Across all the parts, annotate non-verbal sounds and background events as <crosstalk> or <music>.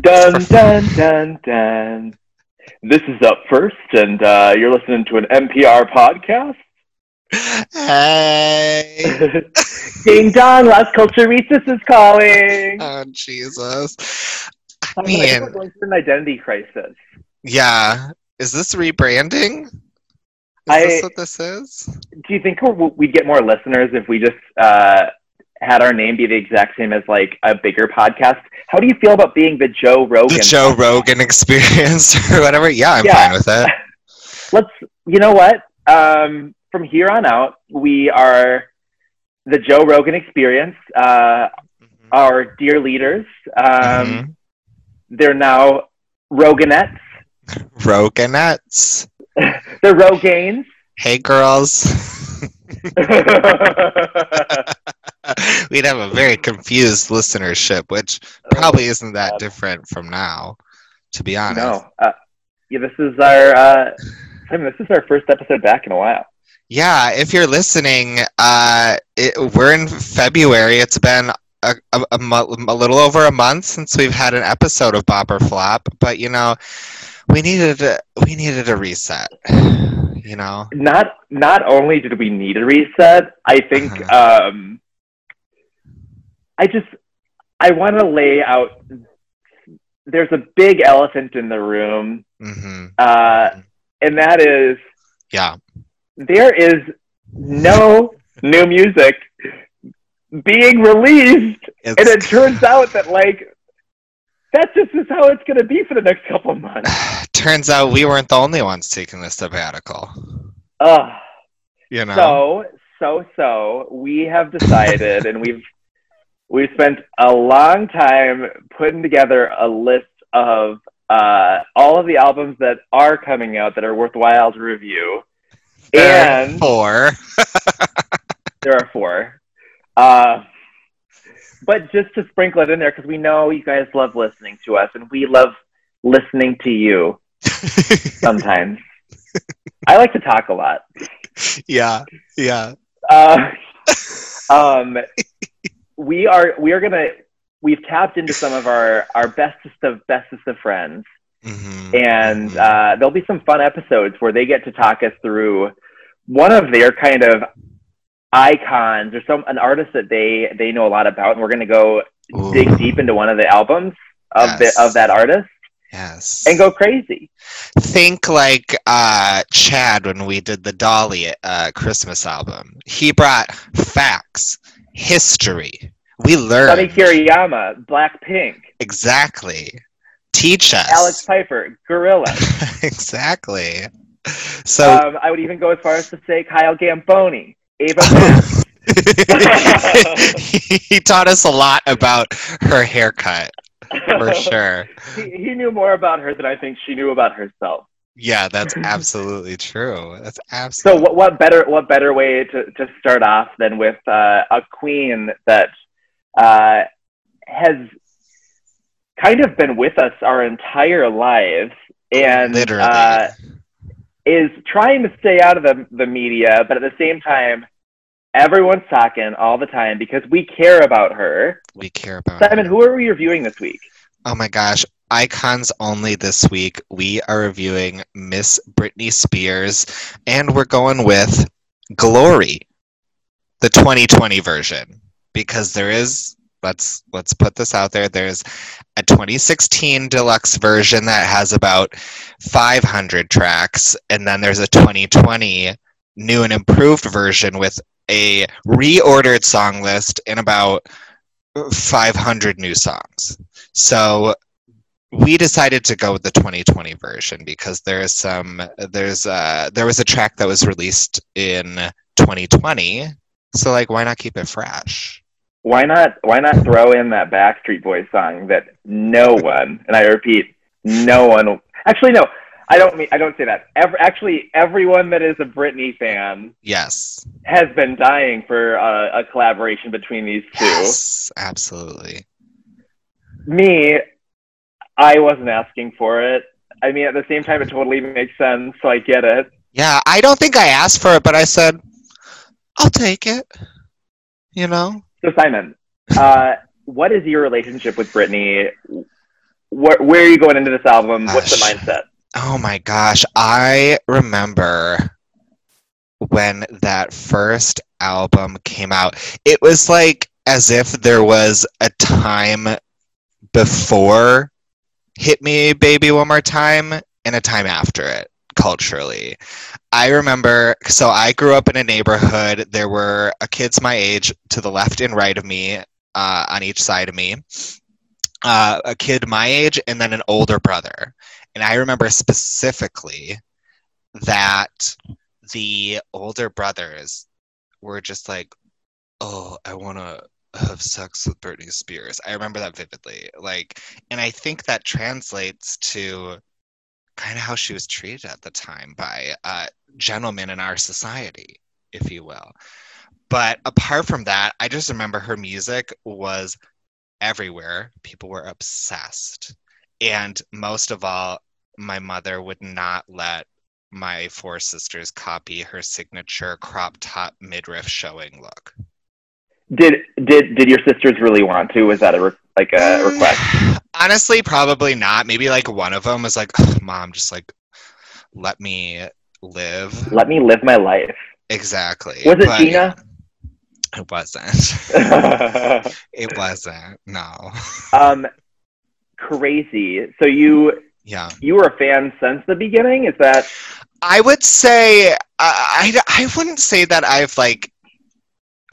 Dun dun dun dun. This is up first, and uh, you're listening to an NPR podcast. Hey. <laughs> Ding dong, Las Culturitas is calling. oh Jesus. I I think we're mean, going through an identity crisis. yeah. Is this rebranding? Is I- this what this is? Do you think we'd get more listeners if we just uh, had our name be the exact same as like a bigger podcast? How do you feel about being the Joe Rogan? The Joe Rogan <laughs> experience or whatever? Yeah, I'm Yeah. fine with it. <laughs> let's you know what um, from here on out we are the joe rogan experience uh, our dear leaders um, Mhm. they're now roganettes <laughs> Roganettes. they're rogaines Hey girls. <laughs> We'd have a very confused listenership, which probably isn't that different from now, to be honest. no uh, yeah this is our uh, Simon, this is our first episode back in a while Yeah, if you're listening, uh, it, we're in February. It's been a, a, a, mo- a little over a month since we've had an episode of Bop or Flop, but you know, we needed a, we needed a reset. You know, not not only did we need a reset i think Uh-huh. um, i just i want to lay out there's a big elephant in the room hmm uh, and that is yeah, there is no new music being released. And it turns <laughs> out that like that just is how it's going to be for the next couple of months. <sighs> Turns out we weren't the only ones taking the sabbatical. Ugh. You know, So, so, so we have decided, and we've we've spent a long time putting together a list of uh, all of the albums that are coming out that are worthwhile to review, and four. <laughs> there are four. Uh, but just to sprinkle it in there, because we know you guys love listening to us, and we love listening to you <laughs> sometimes. I like to talk a lot. yeah, yeah. Uh, <laughs> um, we are we are gonna we've tapped into some of our our bestest of bestest of friends, Mhm, and mhm. uh, there'll be some fun episodes where they get to talk us through one of their kind of icons or some an artist that they they know a lot about, and we're gonna go dig deep into one of the albums of Yes. the of that artist Yes. and go crazy. think like uh, Chad when we did the Dolly uh, Christmas album. He brought facts, history. We Sonny learned Kiriyama, Blackpink, exactly. Teach us. Alex Piper, Gorilla. <laughs> exactly. So um, I would even go as far as to say Kyle Gamboni, Ava he, <laughs> <laughs> he taught us a lot about her haircut for sure. he, he knew more about her than I think she knew about herself. Yeah, that's <laughs> absolutely true. That's So absolutely what, what better what better way to, to start off than with uh, a queen that uh, has kind of been with us our entire lives and uh, is trying to stay out of the, the media, but at the same time, everyone's talking all the time because we care about her. we care about. Simon, her. who are we reviewing this week? Oh my gosh. Icons only this week. We are reviewing Miss Britney Spears, and we're going with Glory, the 2020 version, because there is. Let's let's put this out there. There's a 2016 deluxe version that has about 500 tracks, and then there's a 2020 new and improved version with a reordered song list and about 500 new songs. So we decided to go with the 2020 version because there's some there's uh there was a track that was released in 2020 so like why not keep it fresh Why not? Why not throw in that Backstreet Boys song that no <laughs> one, and I repeat, no one. Actually, no, I don't mean. I don't say that. Ever, actually, everyone that is a Britney fan yes has been dying for a, a collaboration between these two. yes absolutely Me, I wasn't asking for it. I mean, at the same time, it totally makes sense, so I get it. yeah i don't think i asked for it but i said i'll take it you know So, Simon, uh, what is your relationship with Britney? Where, where are you going into this album? What's the mindset? Oh my gosh. I remember when that first album came out. It was like as if there was a time before Hit Me Baby One More Time and a time after it culturally. I remember, so I grew up in a neighborhood. There were uh, kids my age to the left and right of me, uh, on each side of me, uh, a kid my age, and then an older brother. And I remember specifically that the older brothers were just like, oh, I want to have sex with Britney Spears. I remember that vividly. Like, and I think that translates to kind of how she was treated at the time by uh, gentlemen in our society, if you will. But apart from that, I just remember her music was everywhere. People were obsessed. And most of all, my mother would not let my four sisters copy her signature crop top midriff showing look. Did did did your sisters really want to? Was that a re- like a request? Honestly, probably not. Maybe like one of them was like, "Ugh, "Mom, just like let me live." Let me live my life. Exactly. Was it But, Gina? it wasn't. <laughs> it wasn't. No. um, crazy. So you Yeah. you were a fan since the beginning? Is that I would say I, I I wouldn't say that I've like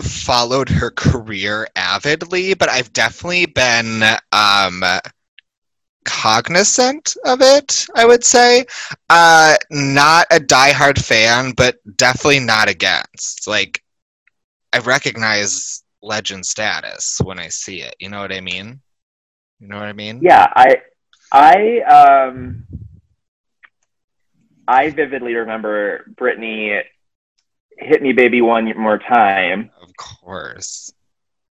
followed her career avidly, but I've definitely been um cognizant of it, I would say. Uh not a diehard fan, but definitely not against. Like I recognize legend status when I see it. You know what I mean? You know what I mean? yeah? I I um I vividly remember Britney hit me baby one more time. Course.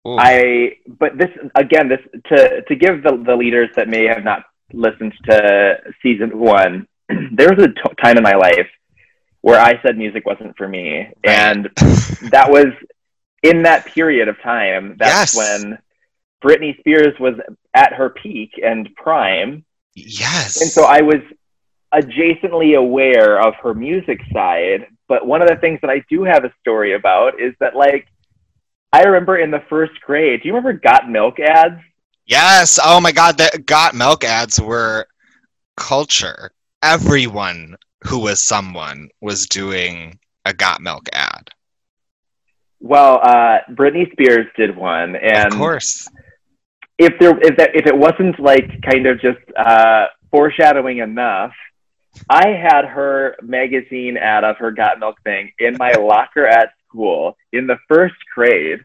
Ooh. I but this again this to to give the the leaders that may have not listened to season one. <clears throat> there was a t- time in my life where I said music wasn't for me, and <laughs> that was in that period of time. That's Yes. when Britney Spears was at her peak and prime, yes. and so I was adjacently aware of her music side. But one of the things that I do have a story about is that like. I remember in the first grade. Do you remember Got Milk ads? Yes. Oh my God. The Got Milk ads were culture. Everyone who was someone was doing a Got Milk ad. Well, uh, Britney Spears did one, and of course. if there if that if it wasn't like kind of just uh, foreshadowing enough, I had her magazine ad of her Got Milk thing in my locker at school in the first grade,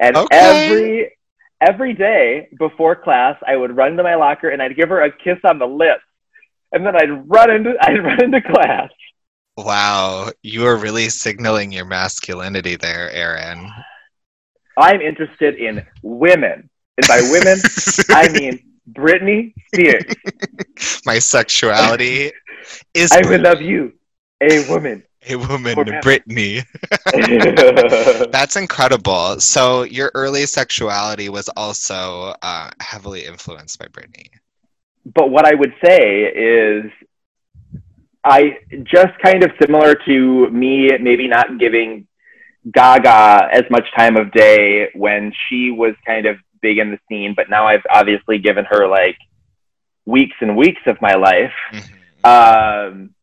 and Okay. every every day before class, I would run to my locker and I'd give her a kiss on the lips, and then I'd run into <laughs> I'd run into class. Wow. You are really signaling your masculinity there, Aaron. I'm interested in women, and by women, I <laughs> mean Britney Spears. my sexuality <laughs> is I will love you, a woman. A woman, forever. Brittany. <laughs> That's incredible. So your early sexuality was also uh, heavily influenced by Britney. but what I would say is, I just kind of similar to me, maybe not giving Gaga as much time of day when she was kind of big in the scene, but now I've obviously given her like weeks and weeks of my life. Mhm. um,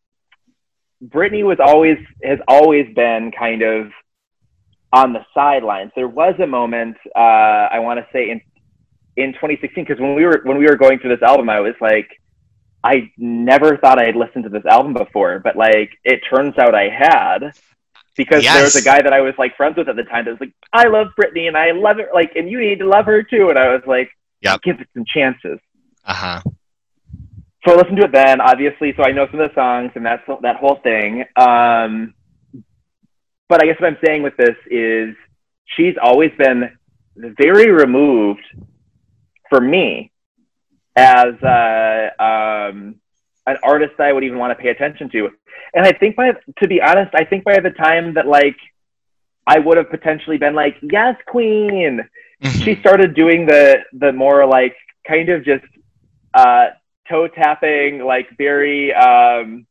Brittany was always has always been kind of on the sidelines. There was a moment uh, I want to say in in 2016 because when we were when we were going through this album, I was like, I never thought I had listened to this album before, but like it turns out I had because there was a guy that I was like friends with at the time that was like, I love Brittany and I love her, like, and you need to love her too, and I was like, Yep. give it some chances Uh huh. So I listened to it then, obviously. So I know some of the songs and that's that whole thing. Um, but I guess what I'm saying with this is she's always been very removed for me as uh, um, an artist I would even want to pay attention to. And I think by to be honest, I think by the time that like I would have potentially been like, yes, queen, Mhm. she started doing the the more like kind of just uh, toe tapping, like very um,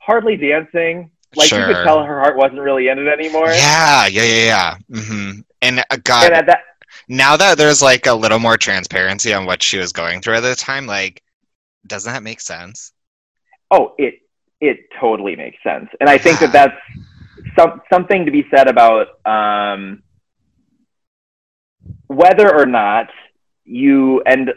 hardly dancing. Like you could tell her heart wasn't really in it anymore. Yeah, yeah, yeah, yeah. hmm And uh, God, And that, now that there's like a little more transparency on what she was going through at the time, like, doesn't that make sense? oh, it it totally makes sense, and I think that <sighs> that's some something to be said about um, whether or not you end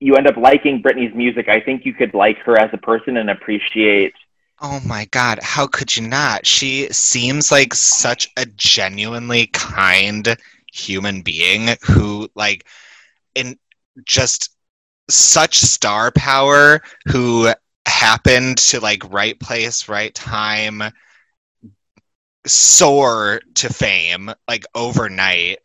you end up liking Britney's music. I think you could like her as a person and appreciate. Oh my God, how could you not? She seems like such a genuinely kind human being who, like, in just such star power, who happened to, like, right place, right time, soar to fame, like, overnight.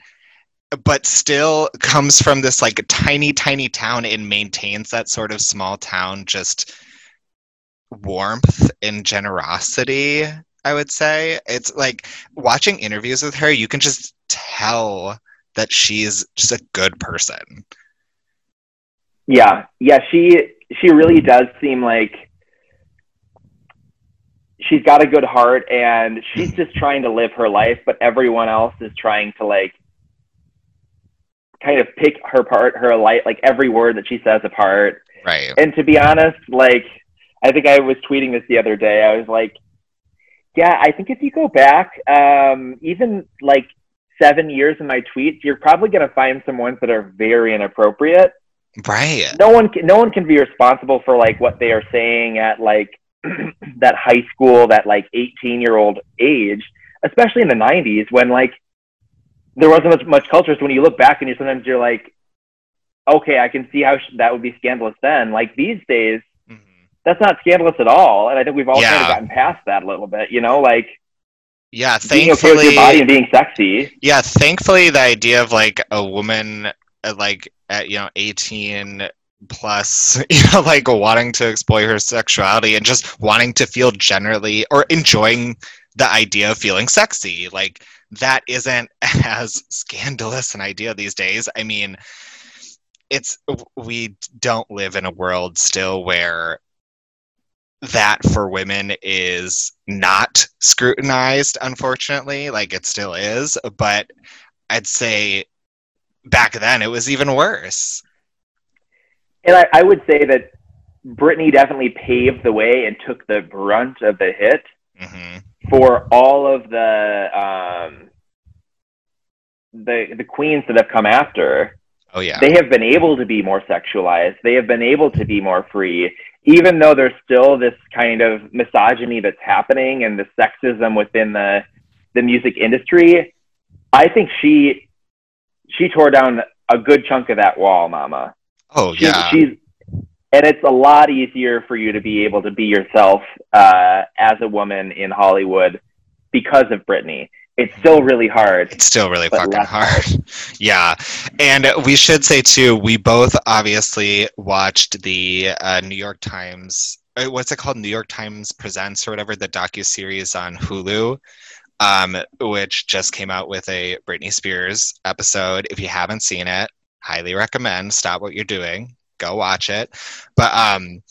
But still comes from this like tiny, tiny town and maintains that sort of small town just warmth and generosity i would say. It's like watching interviews with her you can just tell that she's just a good person. Yeah, yeah, she she really does seem like she's got a good heart and she's mm-hmm. just trying to live her life, but everyone else is trying to like kind of pick her part, her light, like every word that she says apart. right And to be honest, like I think I was tweeting this the other day. I was like, yeah, I think if you go back, um, even like seven years in my tweets, you're probably going to find some ones that are very inappropriate right no one can, no one can be responsible for like what they are saying at like <clears throat> that high school that like 18 year old age especially in the 90s when like there wasn't much, much culture. So when you look back and you sometimes you're like okay i can see how sh- that would be scandalous then. Like these days Mhm. that's not scandalous at all. And i think we've all kind of gotten past that a little bit you know like yeah being okay with your body and being sexy. Yeah thankfully the idea of like a woman uh, like at you know 18 plus <laughs> you know like wanting to exploit her sexuality and just wanting to feel generally or enjoying the idea of feeling sexy like that isn't <laughs> as scandalous an idea these days. I mean it's we don't live in a world still where that for women is not scrutinized unfortunately like it still is but i'd say back then it was even worse. And I, I would say that brittany definitely paved the way and took the brunt of the hit. Hmm for all of the um, the the queens that have come after. oh yeah They have been able to be more sexualized. They have been able to be more free, even though there's still this kind of misogyny that's happening and the sexism within the the music industry. I think she she tore down a good chunk of that wall, Mama. oh She- yeah she's and it's a lot easier for you to be able to be yourself uh, as a woman in Hollywood because of Britney. It's still really hard. it's still really fucking hard. <laughs> Yeah. And we should say too we both obviously watched the uh, new york times uh, what's it called? New york times presents or whatever the docu-series on hulu um, which just came out with a britney spears episode. If you haven't seen it highly recommend. Stop what you're doing go watch it. But um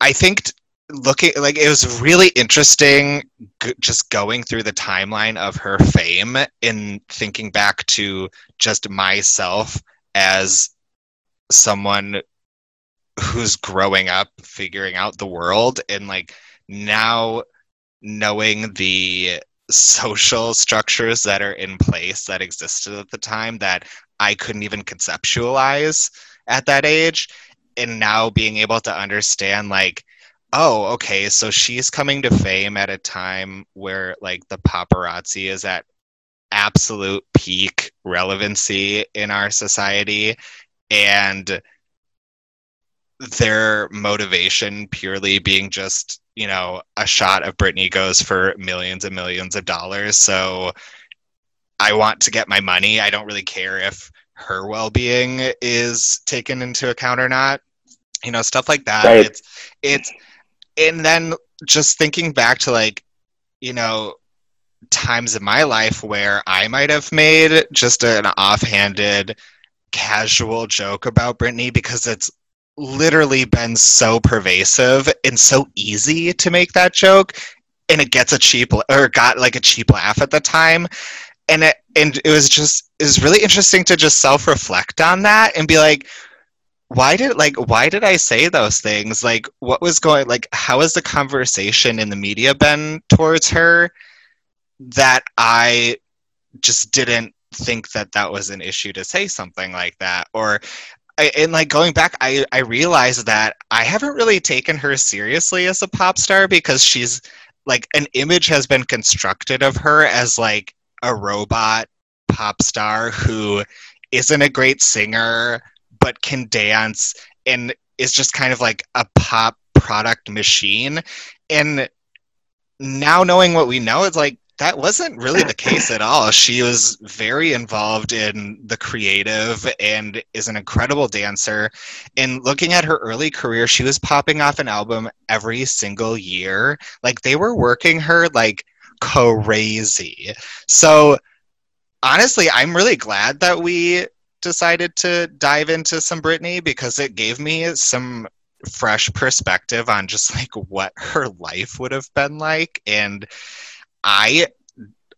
i think t- looking like it was really interesting g- just going through the timeline of her fame and thinking back to just myself as someone who's growing up figuring out the world and like now knowing the social structures that are in place that existed at the time that I couldn't even conceptualize at that age and now being able to understand like oh okay so she's coming to fame at a time where like the paparazzi is at absolute peak relevancy in our society and their motivation purely being just you know a shot of Britney goes for millions and millions of dollars. So I want to get my money. I don't really care if her well-being is taken into account or not you know stuff like that Right. it's it's and then just thinking back to like you know times in my life where I might have made just an offhanded, casual joke about brittany because it's literally been so pervasive and so easy to make that joke and it gets a cheap or got like a cheap laugh at the time and it and it was just it was really interesting to just self-reflect on that and be like why did like why did i say those things? Like what was going like how has the conversation in the media been towards her that i just didn't think that that was an issue to say something like that? Or I, and like going back i i realized that i haven't really taken her seriously as a pop star because she's like an image has been constructed of her as like a robot pop star who isn't a great singer but can dance and is just kind of like a pop product machine and now knowing what we know it's like that wasn't really the case at all. She was very involved in the creative and is an incredible dancer. And looking at her early career, she was popping off an album every single year. Like they were working her like crazy. So honestly, I'm really glad that we decided to dive into some Britney because it gave me some fresh perspective on just like what her life would have been like and I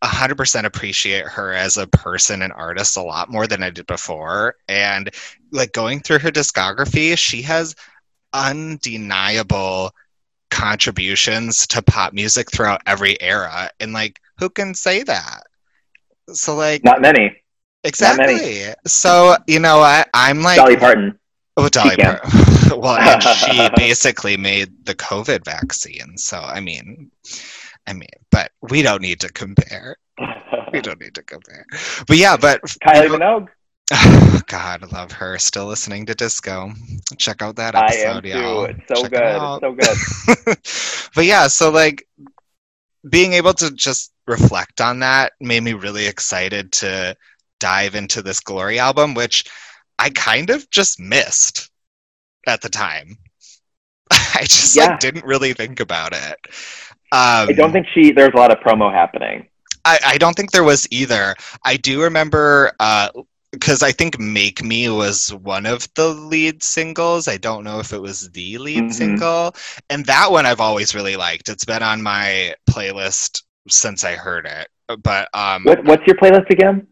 100% appreciate her as a person and artist a lot more than I did before. And like going through her discography, she has undeniable contributions to pop music throughout every era. And like, who can say that? So, like, not many. Exactly. Not many. So, you know, I, I'm like, Dolly Parton. Oh, Dolly Parton. <laughs> well, and she <laughs> basically made the COVID vaccine. So, I mean, I mean, but we don't need to compare. we don't need to compare. But yeah, but Kylie you know, Minogue. Oh, God, I love her. Still listening to disco. Check out that episode, I am y'all. It's so Check good. It so good. <laughs> but yeah, so like being able to just reflect on that made me really excited to dive into this Glory album, which I kind of just missed at the time. <laughs> I just yeah. like didn't really think about it. Um, I don't think she. There's a lot of promo happening. I, I don't think there was either. I do remember because I think "Make Me" was one of the lead singles. I don't know if it was the lead mm-hmm. single, and that one I've always really liked. It's been on my playlist since I heard it. But um, what, what's your playlist again?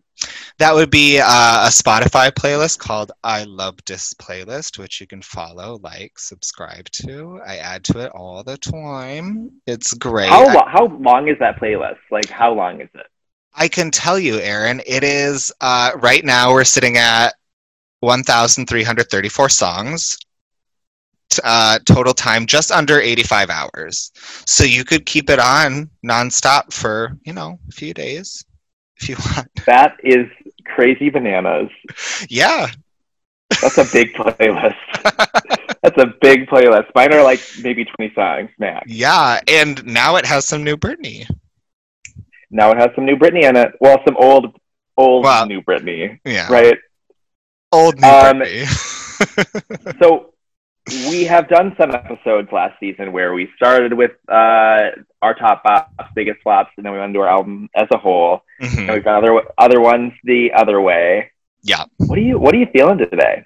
That would be uh, a Spotify playlist called I Love This Playlist, which you can follow, like, subscribe to. I add to it all the time. It's great. How, I, how long is that playlist? Like, how long is it? I can tell you, Aaron, it is uh, right now we're sitting at 1,334 songs. Uh, total time just under 85 hours. So you could keep it on nonstop for, you know, a few days if you <laughs> want. That is crazy bananas. Yeah. That's a big <laughs> playlist. <laughs> That's a big playlist. Mine are like maybe 20 songs max. Yeah, and now it has some new Britney. Now it has some new Britney in it. Well, some old, old well, new Britney. Yeah. Right? Old new um, Britney. <laughs> so we have done some episodes last season where we started with uh, our top bops, biggest flops, and then we went into our album as a whole. Mm-hmm. And we've got other other ones the other way. Yeah. What are you What are you feeling today?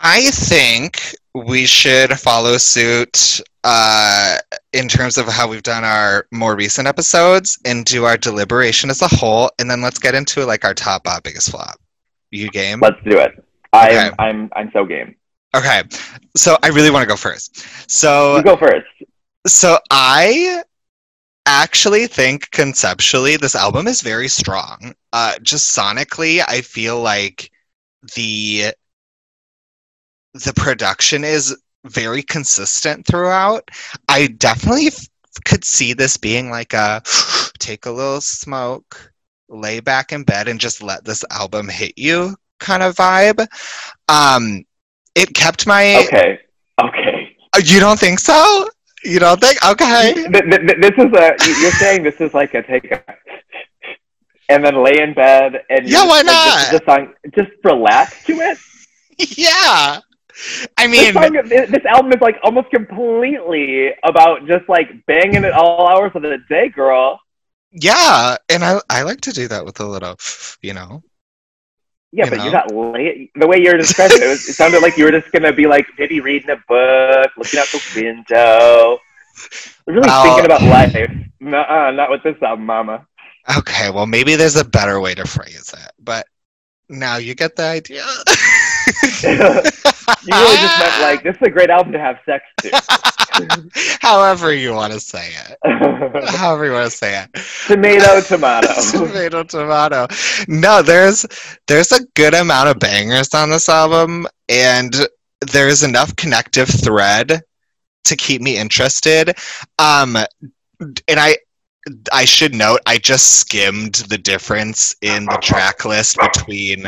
I think we should follow suit uh, in terms of how we've done our more recent episodes and do our deliberation as a whole, and then let's get into like our top bop, biggest flop. You game? Let's do it. Okay. I'm I'm I'm so game. Okay, so I really want to go first. So you go first. So I actually think conceptually this album is very strong. Uh, just sonically, I feel like the the production is very consistent throughout. I definitely f- could see this being like a <sighs> take a little smoke, lay back in bed, and just let this album hit you kind of vibe. Um, it kept my. Okay. Okay. Uh, you don't think so? You don't think? Okay. This is a. You're saying this is like a take a, and then lay in bed and yeah, why not? Just, just, just relax to it. <laughs> Yeah. I mean, this, song, this, album is like almost completely about just like banging it all hours of the day, girl. Yeah, and I I like to do that with a little, you know. Yeah, You but know? you're not late. The way you're describing it, it, was, it sounded like you were just gonna be like maybe reading a book, looking out the window, really thinking about life. Nuh-uh, not with this album, Mama. Okay, well maybe there's a better way to phrase it, but now you get the idea. <laughs> You really just meant like this is a great album to have sex to. <laughs> However you want to say it. However you want to say it. tomato, tomato. <laughs> tomato tomato no there's there's a good amount of bangers on this album and there's enough connective thread to keep me interested um and i i should note i just skimmed the difference in the track list between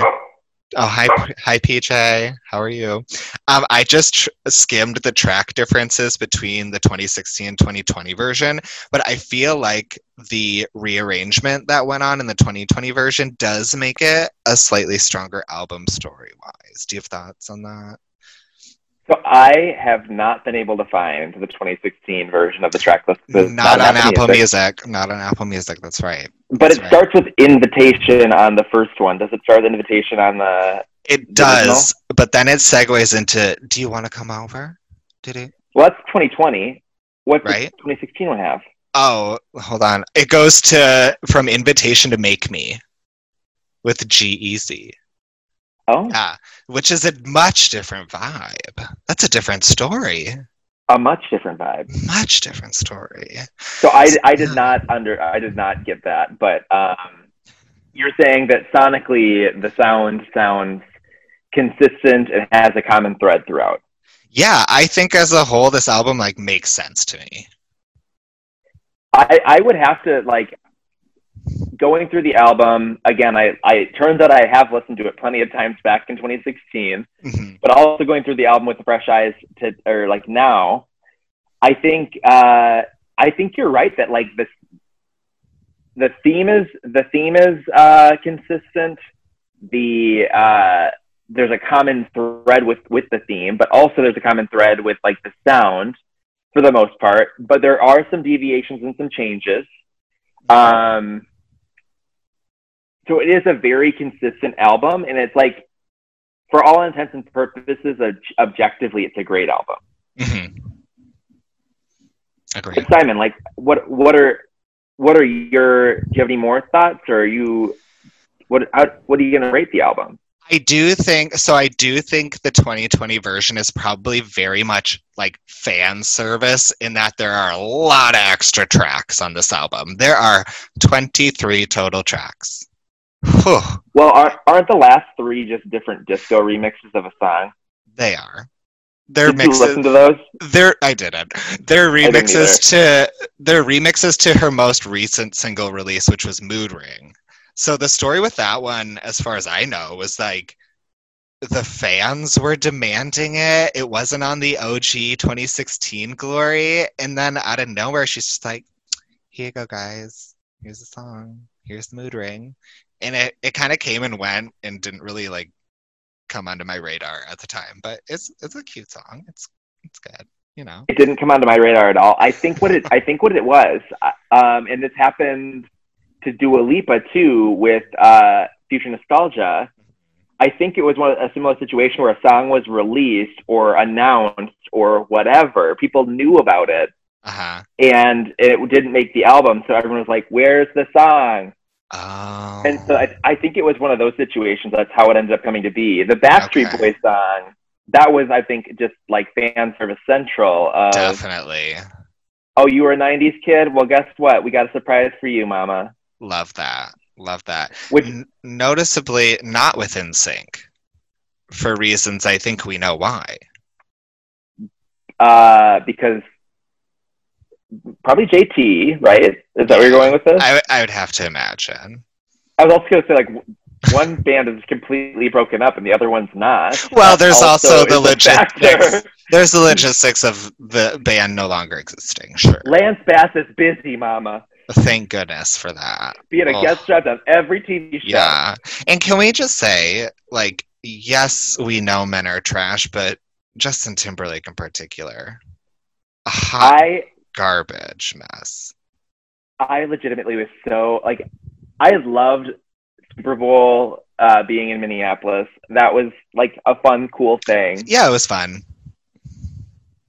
oh hi hi pj how are you um i just tr- skimmed the track differences between the 2016 and 2020 version but I feel like the rearrangement that went on in the 2020 version does make it a slightly stronger album story wise. Do you have thoughts on that? So I have not been able to find the 2016 version of the track list. It's Not on Apple Music. Music. Not on Apple Music. That's right. But That's it right. starts with invitation on the first one. Does it start with invitation on the? It The original? does, but then it segues into "Do you want to come over?" Did it? Well, that's 2020. What Right. 2016 one have? Oh, hold on. It goes to from invitation to make me with G-Eazy. Oh, Yeah, which is a much different vibe. That's a different story. a much different vibe. Much different story. So I, I did not under I did not get that, but um, you're saying that sonically the sound sounds consistent and has a common thread throughout. Yeah, I think as a whole, this album like makes sense to me. I, I would have to like going through the album again. I, I it turns out I have listened to it plenty of times back in 2016, Mhm. but also going through the album with fresh eyes to or like now. I think uh, I think you're right that like this the theme is the theme is uh, consistent. The uh, there's a common thread with with the theme, but also there's a common thread with like the sound for the most part. But there are some deviations and some changes. Um, so it is a very consistent album, and it's like, for all intents and purposes, ob- objectively, it's a great album. Mhm. Agreed. Simon, like, what what are what are your? Do you have any more thoughts, or are you what how, what are you gonna rate the album? I do think so. I do think the 2020 version is probably very much like fan service in that there are a lot of extra tracks on this album. There are 23 total tracks. Well, aren't, aren't the last three just different disco remixes of a song? they are. They're Did you mixes. listen to those? They're I didn't. They're didn't remixes to they're remixes to her most recent single release, which was Mood Ring. So the story with that one, as far as I know, was like the fans were demanding it. It wasn't on the OG 2016 Glory, and then out of nowhere, she's just like, "Here you go, guys. Here's the song. Here's the Mood Ring," and it it kind of came and went and didn't really like come onto my radar at the time. But it's it's a cute song. It's it's good. You know. it didn't come onto my radar at all. I think what it I think what it was, uh, um, and this happened to Dua Lipa too with uh, Future Nostalgia. I think it was one a similar situation where a song was released or announced or whatever. People knew about it, Uh huh. and it didn't make the album. So everyone was like, "Where's the song?" Oh. And so I, I think it was one of those situations. That's how it ended up coming to be. The Backstreet Okay. Boys song. That was, I think, just like fan service central. Of, Definitely. Oh, you were a '90s kid? Well, guess what? We got a surprise for you, Mama. Love that. Love that. Which N- noticeably not with NSYNC for reasons I think we know why. uh, because probably JT, right? Is that where you're going with this? I, w- I would have to imagine. I was also going to say like one band is completely broken up and the other one's not. Well, there's also the is a factor. logistics. There's the logistics of the band no longer existing, sure. Lance Bass is busy, Mama. Thank goodness for that. Being a Oh. guest judge on every TV show. Yeah. And can we just say, like, yes, we know men are trash, but Justin Timberlake in particular, hot I garbage mess. I legitimately was so like I loved Super Bowl uh, being in Minneapolis. That was like a fun, cool thing. Yeah, it was fun.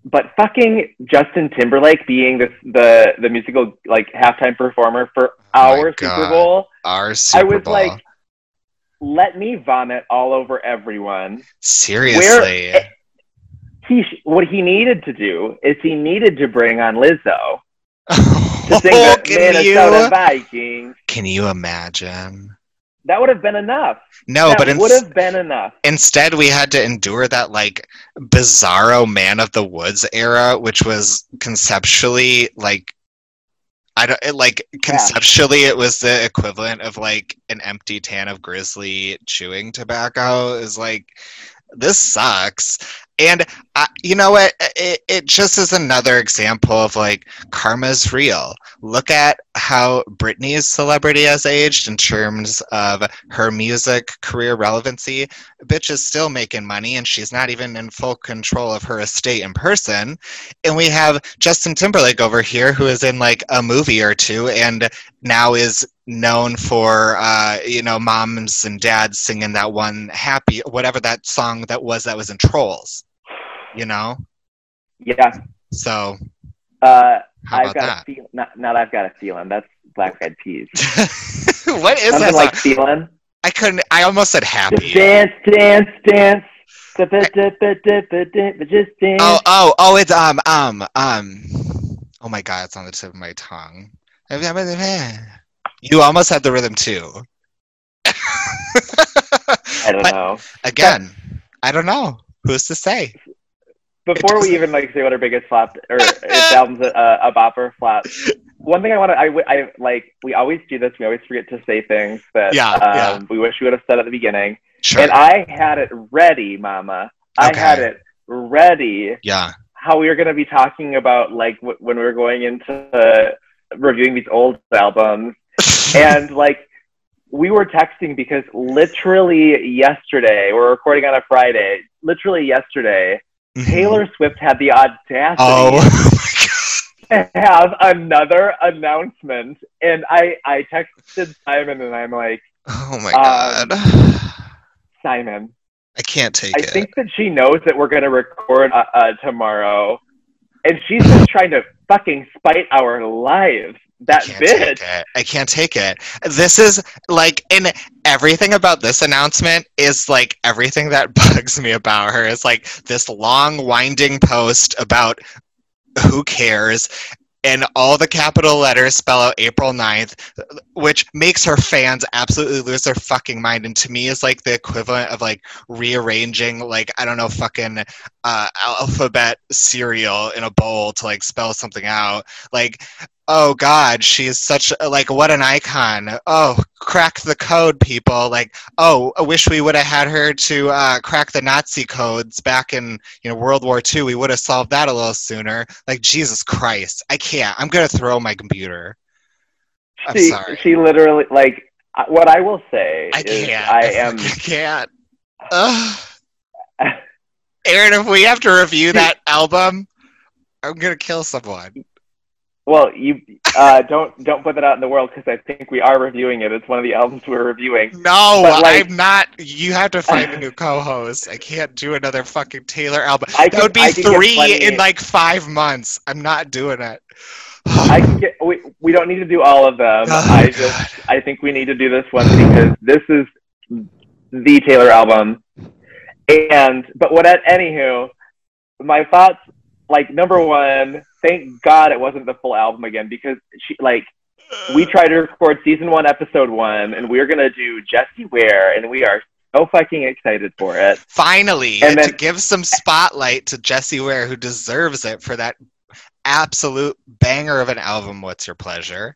But fucking Justin Timberlake being the the the musical like halftime performer for Oh our God. Super Bowl, Our Super I was Bowl. like, let me vomit all over everyone. Seriously. He sh- what he needed to do is he needed to bring on Lizzo to <laughs> sing Oh, the can Minnesota you Vikings. can you imagine? That would have been enough. No, that but would ins- have been enough. instead we had to endure that like bizarro Man of the Woods era, which was conceptually like I don't it, like conceptually it was the equivalent of like an empty tan of grizzly chewing tobacco. Is like this sucks. And you know what? It, it just is another example of like karma's real. Look at how Britney's celebrity has aged in terms of her music career relevancy. Bitch is still making money and she's not even in full control of her estate in person. And we have Justin Timberlake over here who is in like a movie or two and now is known for uh, you know moms and dads singing that one happy whatever that song that was that was in Trolls. You know? Yeah. So Uh, I've got that? a feel. Now not I've got a feeling. That's Black Eyed Peas. <laughs> what is Something that? like feeling. I couldn't. I almost said Just happy. dance, dance, dance. Just dance. Oh, oh, oh! It's um, um, um. Oh my god, it's on the tip of my tongue. You almost had the rhythm too. I don't <laughs> But know. Again, I don't know. Who's to say? Before we even like say what our biggest flop or if album's a, a bop or flop, one thing I want to, I, I like, we always do this. We always forget to say things that Yeah, um, yeah. we wish we would have said at the beginning. Sure. And I had it ready, Mama. I had it ready yeah. how we were going to be talking about like w- when we were going into uh, reviewing these old albums <laughs> and like we were texting because literally yesterday we're recording on a friday literally yesterday. Taylor swift had the audacity Oh. <laughs> to have another announcement and i i texted simon and i'm like oh my Um, god. <sighs> simon I can't take i it. think that she knows that we're going to record uh, uh, tomorrow and she's just trying to fucking spite our lives that can't bitch take it. I can't take it. This is like, and everything about this announcement is like everything that <laughs> bugs me about her. Is like this long, winding post about who cares, and all the capital letters spell out April 9th, which makes her fans absolutely lose their fucking mind. And to me, is like the equivalent of like rearranging, like, I don't know, fucking uh, alphabet cereal in a bowl to like spell something out. Like, oh god she's such like what an icon. Oh crack the code people. Like oh i wish we would have had her to uh, crack the nazi codes back in you know world war ii we would have solved that a little sooner. Like jesus christ. I can't. I'm gonna throw my computer. I'm she, sorry. she literally like what i will say i is can't. I <laughs> am I can't. Ugh. <laughs> aaron if we have to review that album i'm gonna kill someone well you uh, don't don't put that out in the world because i think we are reviewing it it's one of the albums we're reviewing No, like- I'm not. You have to find a new <laughs> co-host. I can't do another fucking Taylor album. I that can- would be three in like five months. I'm not doing it. i can get we, we don't need to do all of them Oh, i God. just i think we need to do this one because this is the taylor album and but what at anywho my thoughts like number one thank god it wasn't the full album again because she like we tried to record season one, episode one, and we're gonna do Jessie Ware, and we are so fucking excited for it. Finally, And to then- give some spotlight to Jessie Ware, who deserves it for that absolute banger of an album. What's your pleasure?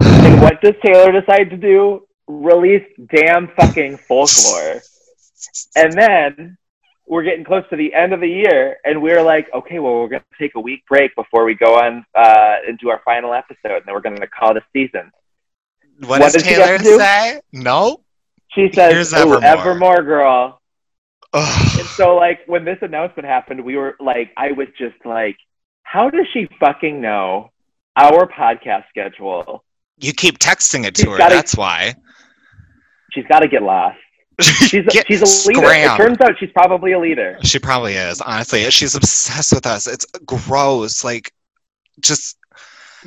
And what does Taylor decide to do? Release damn fucking folklore. <laughs> And then we're getting close to the end of the year, and we're like, okay, well, we're gonna take a week break before we go on uh, and do our final episode, and then we're gonna call it a season. what, what does Taylor do? say? No. She says, Evermore." Evermore, girl." Ugh. And so, like, when this announcement happened, we were like, I was just like, how does she fucking know our podcast schedule. You keep texting it She's to her. gotta- That's why. She's got to get lost. She's <laughs> a, she's a leader. It turns out she's probably a leader. She probably is. Honestly, she's obsessed with us. It's gross. Like, just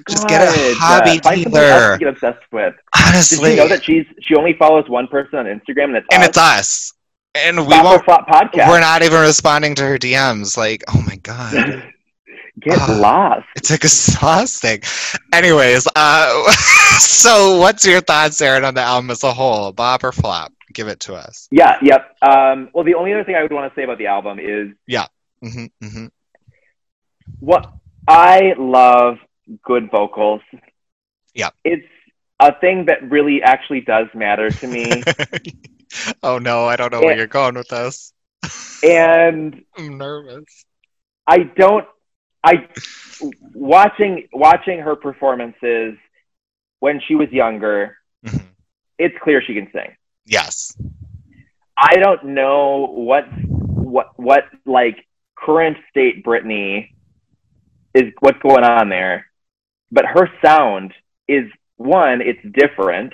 Just get a God, hobby find dealer. get obsessed with. Honestly, Did you know that she's she only follows one person on Instagram and it's and us? it's us, and we won't. Flop podcast. We're not even responding to her DMs. Like, oh my god. <laughs> Get Ah. lost. It's exhausting. Anyways, uh, <laughs> so what's your thoughts, Aaron, on the album as a whole? Bop or flop? Give it to us. Yeah, yep. Um, well, the only other thing I would want to say about the album is hmm hmm what I love good vocals. Yeah. It's a thing that really actually does matter to me. <laughs> oh no, I don't know where you're going with this. and <laughs> I'm nervous. I don't I watching watching her performances when she was younger, Mhm. it's clear she can sing. Yes. I don't know what what what like current state Britney is what's going on there, but her sound is one, it's different,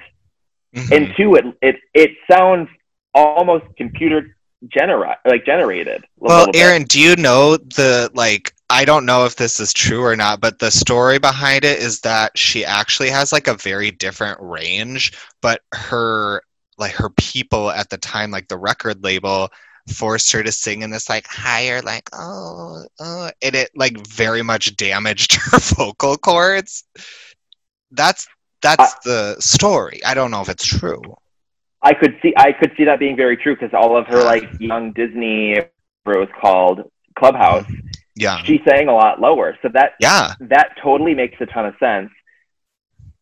Mhm. and two, it it it sounds almost computer genera like generated. Well. Aaron, do you know the like? I don't know if this is true or not, but the story behind it is that she actually has like a very different range, but her like her people at the time, like the record label, forced her to sing in this like higher, like oh, oh, and it like very much damaged <laughs> her vocal cords. That's that's the story. I don't know if it's true. I could see I could see that being very true because all of her like young Disney, what it was called Clubhouse, Yeah. she sang a lot lower. So that Yeah. that totally makes a ton of sense.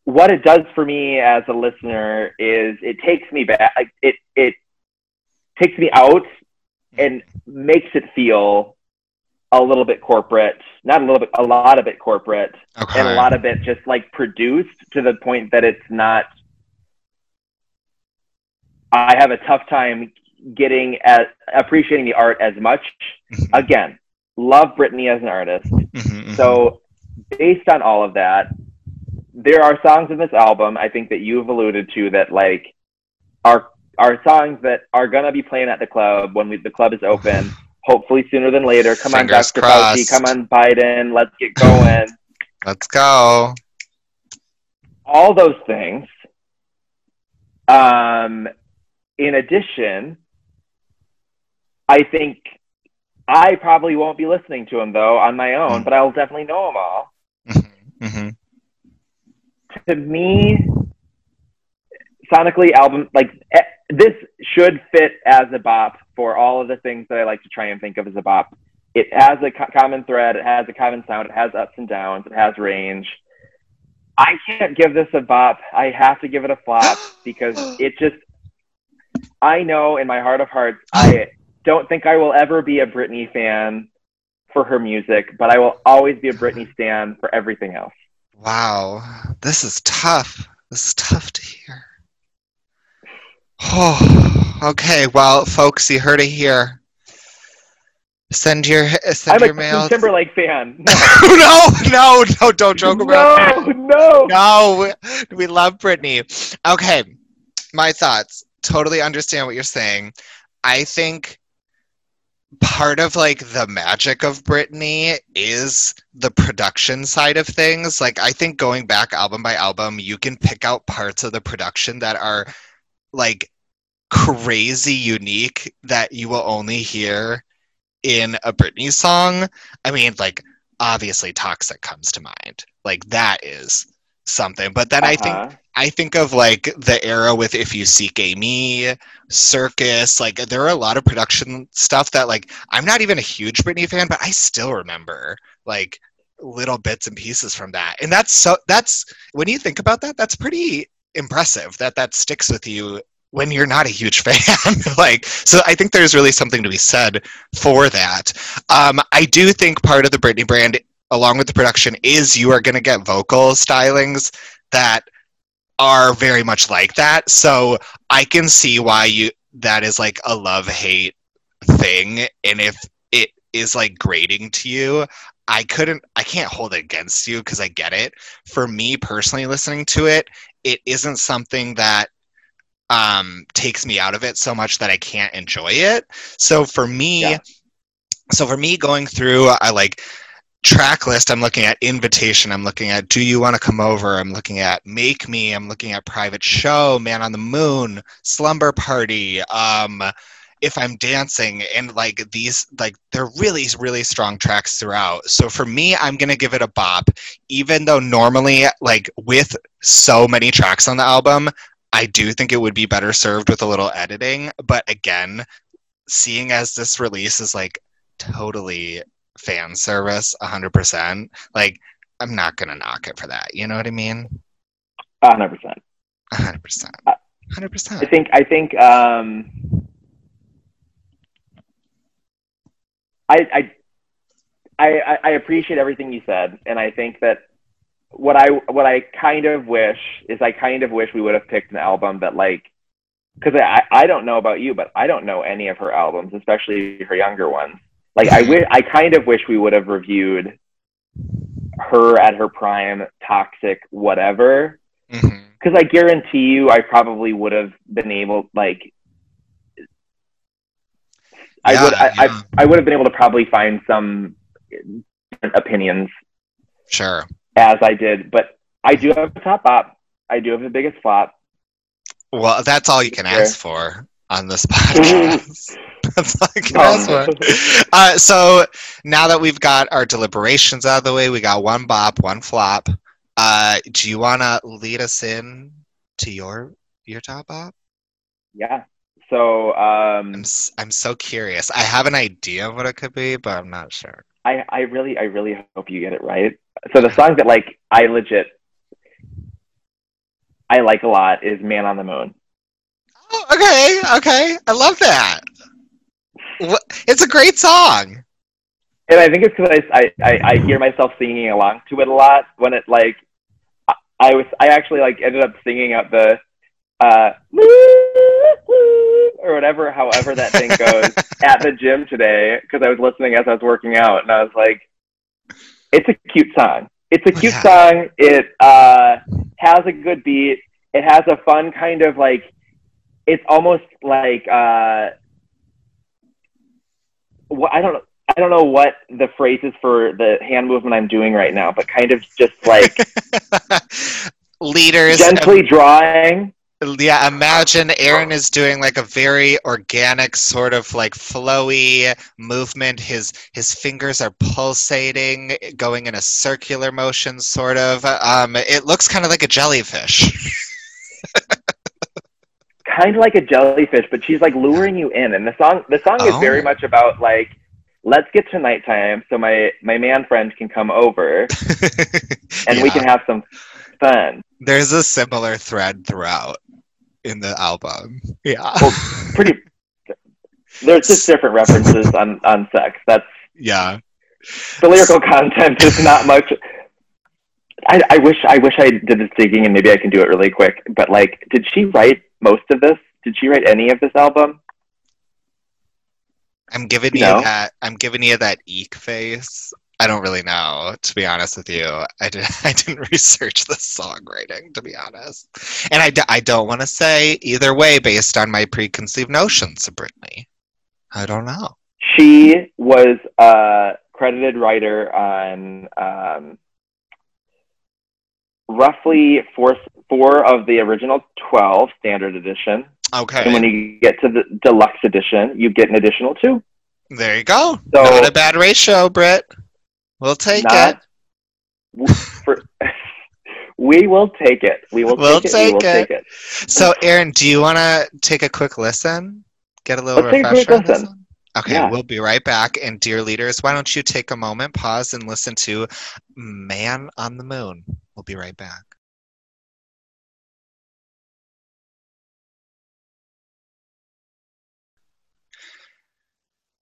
What it does for me as a listener is it takes me back. Like it it takes me out and makes it feel a little bit corporate. Not a little bit, a lot of it corporate, Okay. and a lot of it just like produced to the point that it's not. I have a tough time getting at appreciating the art as much. Mhm. Again, love Britney as an artist. Mhm, mhm. So, based on all of that, there are songs in this album I think that you've alluded to that like are are songs that are gonna be playing at the club when we, the club is open. <laughs> Hopefully sooner than later. Come Fingers on, Dr. Fauci. Come on, Biden. Let's get going. let's go. all those things. Um, in addition, I think I probably won't be listening to them though on my own, Mm. but I'll definitely know them all. Mhm, mhm. To me, sonically, album like eh, this should fit as a bop for all of the things that I like to try and think of as a bop. It has a co- common thread. It has a common sound. It has ups and downs. It has range. I can't give this a bop. I have to give it a flop <gasps> because it just. I know in my heart of hearts, I don't think I will ever be a Britney fan for her music, but I will always be a Britney stan for everything else. Wow, this is tough. This is tough to hear. Oh, okay. Well, folks, you heard it here. Send your send I'm a mail. Timberlake fan. <laughs> no, no, no! Don't joke about it. no, no. No, we, we love Britney. Okay, my thoughts. Totally understand what you're saying. I think part of like the magic of Britney is the production side of things. Like I think going back album by album, you can pick out parts of the production that are like crazy unique that you will only hear in a Britney song. I mean, like obviously Toxic comes to mind. Like that is something. But then I think Uh-huh. I think of like the era with If You Seek Amy, Circus, like there are a lot of production stuff that like I'm not even a huge Britney fan, but I still remember like little bits and pieces from that. And that's so that's when you think about that, that's pretty impressive that that sticks with you when you're not a huge <laughs> fan. like so I think there's really something to be said for that. Um I do think part of the Britney brand along with the production is you are going to get vocal stylings that are very much like that. So I can see why you that is like a love hate thing. And if it is like grating to you, I couldn't, I can't hold it against you because I get it. For me personally, listening to it, it isn't something that um, takes me out of it so much that I can't enjoy it. So for me, Yeah. so for me going through, I like track list. I'm looking at invitation. I'm looking at do you want to come over? I'm looking at make me. I'm looking at private show, man on the moon, slumber party. Um, if I'm dancing and like these, like they're really, really strong tracks throughout. So for me, I'm gonna give it a bop, even though normally, like with so many tracks on the album, I do think it would be better served with a little editing. But again, seeing as this release is like totally fan service 100% like i'm not gonna knock it for that. You know what i mean? A hundred percent. 100% 100% I think I think um, I, I I I appreciate everything you said, and I think that what I what I kind of wish is I kind of wish we would have picked an album that like because I I don't know about you, but I don't know any of her albums, especially her younger ones. Like I wish <laughs> I kind of wish we would have reviewed her at her prime, toxic, whatever, mm-hmm. because I guarantee you, I probably would have been able, like, I Yeah, would, I, yeah. I, I would have been able to probably find some opinions sure as I did, but I do have a top op. I do have the biggest flop. well that's all you can Sure. ask for on this <laughs> podcast <laughs> that's all you can Um, for uh, so now that we've got our deliberations out of the way we got one bop one flop uh, do you want to lead us in to your your top bop yeah. So um, I'm, s- I'm so curious. I have an idea of what it could be, but I'm not sure. I, I really, I really hope you get it right. So the song that like I legit, I like a lot is "Man on the Moon." Oh, okay, okay. I love that. It's a great song. and I think it's because I, I, I hear myself singing along to it a lot when it like I, I was I actually like ended up singing out the uh <laughs> or whatever however that thing goes <laughs> at the gym today because I was listening as I was working out and I was like it's a cute song it's a Oh, cute yeah. song it uh has a good beat it has a fun kind of like it's almost like uh what I don't know I don't know what the phrase is for the hand movement I'm doing right now, but kind of just like <laughs> Leaders. gently drawing. yeah, imagine Aaron is doing like a very organic sort of like flowy movement. His his fingers are pulsating, going in a circular motion, sort of. Um, it looks kind of like a jellyfish. <laughs> kind of like a jellyfish, but she's like luring you in. And the song, the song is very Oh. much about like, let's get to nighttime so my my man friend can come over <laughs> and we can have some fun. There's a similar thread throughout in the album. Yeah. Well, Pretty. There's just <laughs> different references on on sex. That's yeah. the lyrical content is not much. I, I wish I wish I did this digging and maybe I can do it really quick. But like, did she write most of this? Did she write any of this album? I'm giving No. you that. I'm giving you that eek face. I don't really know, to be honest with you. I, did, <laughs> I didn't research the songwriting, to be honest. And I, d- I don't want to say either way based on my preconceived notions of Britney. I don't know. She was a credited writer on um, roughly four four of the original twelve standard edition, Okay. and when you get to the deluxe edition, you get an additional two. there you go. So- Not a bad ratio, Britt. We'll take it. <laughs> for. we will take it. We will We'll take it. We will take it. So, Aaron, do you want to take a quick listen? Get a little Let's take a refresher? quick listen. Okay, Yeah. we'll be right back. And, dear leaders, why don't you take a moment, pause, and listen to Man on the Moon? We'll be right back.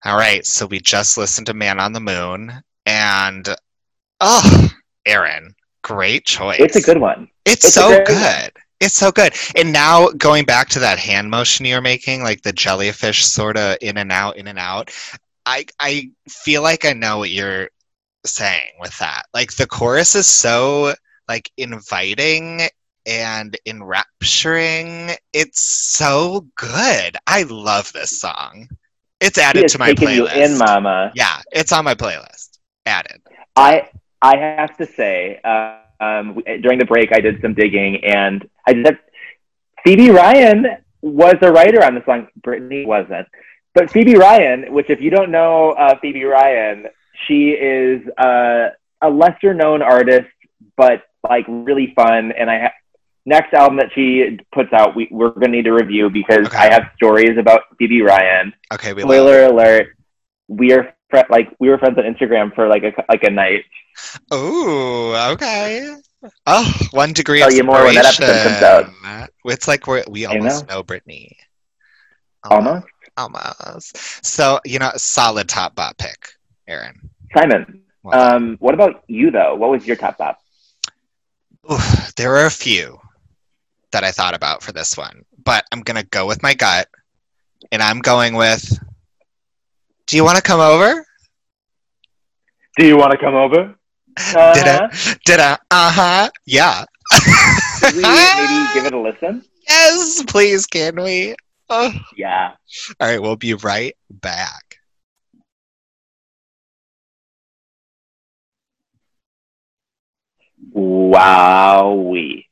All right, so we just listened to Man on the Moon, and oh, Aaron, great choice. It's a good one. It's, It's so good. It's so good. And now going back to that hand motion you're making, like the jellyfish sort of in and out, in and out. I I feel like I know what you're saying with that. Like the chorus is so like inviting and enrapturing. It's so good. I love this song. It's added to my playlist. in, Mama. Yeah, it's on my playlist. Added. I I have to say, uh, um, during the break, I did some digging, and I did. Phoebe Ryan was a writer on the song. Britney wasn't, but Phoebe Ryan, which if you don't know uh, Phoebe Ryan, she is uh, a lesser known artist, but like really fun. And I ha- next album that she puts out, we, we're gonna need to review because Okay. I have stories about Phoebe Ryan. Okay, we Spoiler alert: we are fr- like we were friends on Instagram for like a like a night. Ooh, okay. Oh, one degree Tell of you more when that episode comes out. It's like we're, we almost know. know Britney. Almost. Almost. So, you know, solid top bot pick, Aaron. Simon, Well um, what about you though? What was your top top? Oof, there are a few that I thought about for this one, but I'm going to go with my gut, and I'm going with Do you want to come over? Do you want to come over? Did Uh-huh. I? Did I? Uh huh. Yeah. Should we maybe give it a listen? yes, please, can we? Oh. Yeah. All right, we'll be right back. Wowee.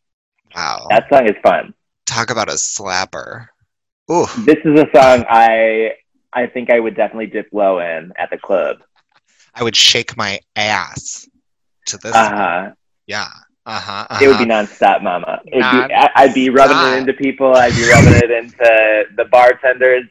Wow. That song is fun. Talk about a slapper. Ooh. This is a song I I think I would definitely dip low in at the club. I would shake my ass to this. Uh-huh. Yeah. Uh huh. It would be nonstop, mama. Be, I'd be rubbing it into people. I'd be rubbing it into the bartenders.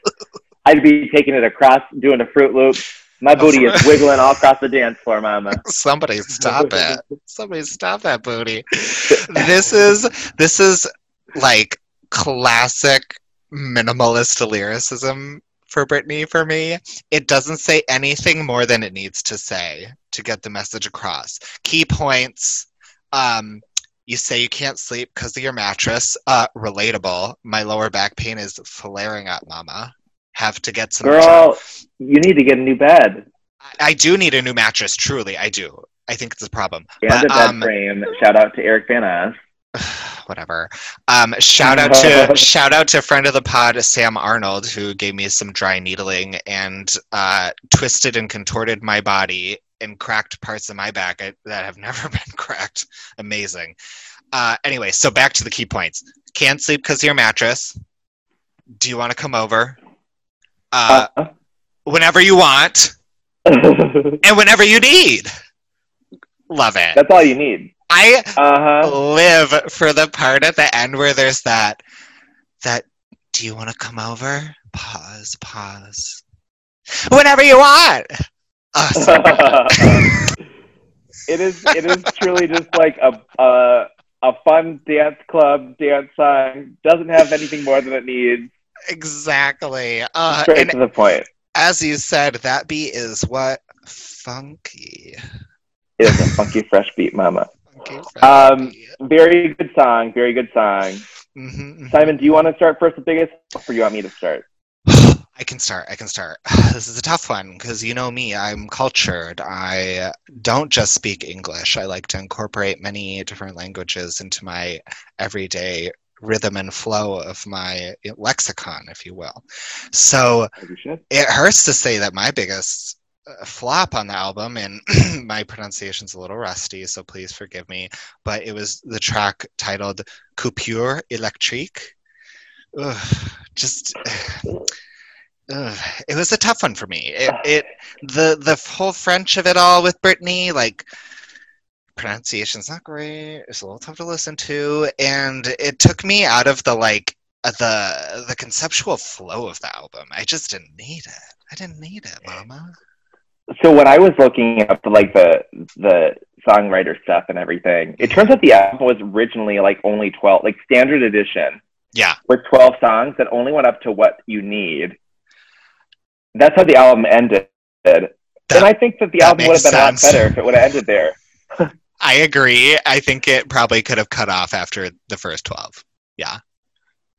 I'd be taking it across, doing a Fruit Loop. My booty is wiggling all across the dance floor, mama. <laughs> Somebody stop <laughs> it. Somebody stop that booty. This is this is like classic minimalist lyricism for Britney for me. It doesn't say anything more than it needs to say to get the message across. Key points. Um you say you can't sleep because of your mattress. Uh, relatable. My lower back pain is flaring up, mama. Have to get some. Girl, you need to get a new bed. I, I do need a new mattress. Truly, I do. I think it's a problem. And But, a bed um, frame. Shout out to Eric Van <sighs> whatever. Um, shout out to <laughs> shout out to friend of the pod Sam Arnold who gave me some dry needling and uh, twisted and contorted my body and cracked parts of my back that have <laughs> never been cracked. Amazing. Uh, anyway, so back to the key points. Can't sleep because your mattress. Do you want to come over? Uh, Uh, whenever you want <laughs> and whenever you need. Love it. That's all you need. I Uh huh. live for the part at the end where there's that that do you want to come over pause pause whenever you want awesome. <laughs> it is. It is truly just like a a a fun dance club dance song. Doesn't have anything more than it needs. Exactly uh, Straight to the point. as you said that beat is what funky It is a funky, fresh beat, mama. funky Um, Very good song. Very good song. Mhm, mhm. Simon, do you want to start first with biggest, or you want me to start? <sighs> I can start. I can start. <sighs> This is a tough one because you know me, I'm cultured. I don't just speak English. I like to incorporate many different languages into my everyday rhythm and flow of my lexicon, if you will. So you it hurts to say that my biggest uh, flop on the album, and <clears throat> my pronunciation's a little rusty, so please forgive me, but it was the track titled Coupure Electrique. Ugh, just. <sighs> Ugh, it was a tough one for me. It, it the the whole French of it all with Britney, like pronunciation's not great. It's a little tough to listen to, and it took me out of the like uh, the the conceptual flow of the album. I just didn't need it. I didn't need it, Mama. So when I was looking up like the the songwriter stuff and everything, it turns out the album was originally like only twelve, like standard edition Yeah, with twelve songs that only went up to what you need. That's how the album ended. and I think that the that album would have been a lot better if it would have ended there. I agree. I think it probably could have cut off after the first twelve. Yeah.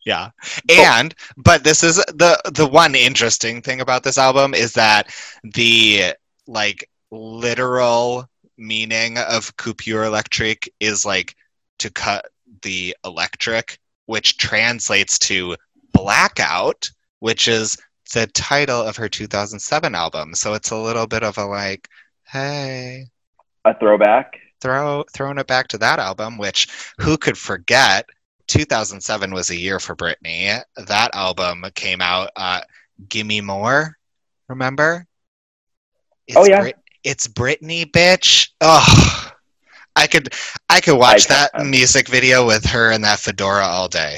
Yeah. And but this is the the one interesting thing about this album is that the like literal meaning of coupure electric is like to cut the electric, which translates to blackout, which is the title of her 2007 album. So it's a little bit of a like, hey, A throwback. Throw throwing it back to that album, which who could forget? 2007 was a year for Britney. That album came out. Uh, Gimme More, remember? It's Oh, yeah. Brit- it's Britney, bitch. Oh, I could I could watch I that music video with her in that fedora all day.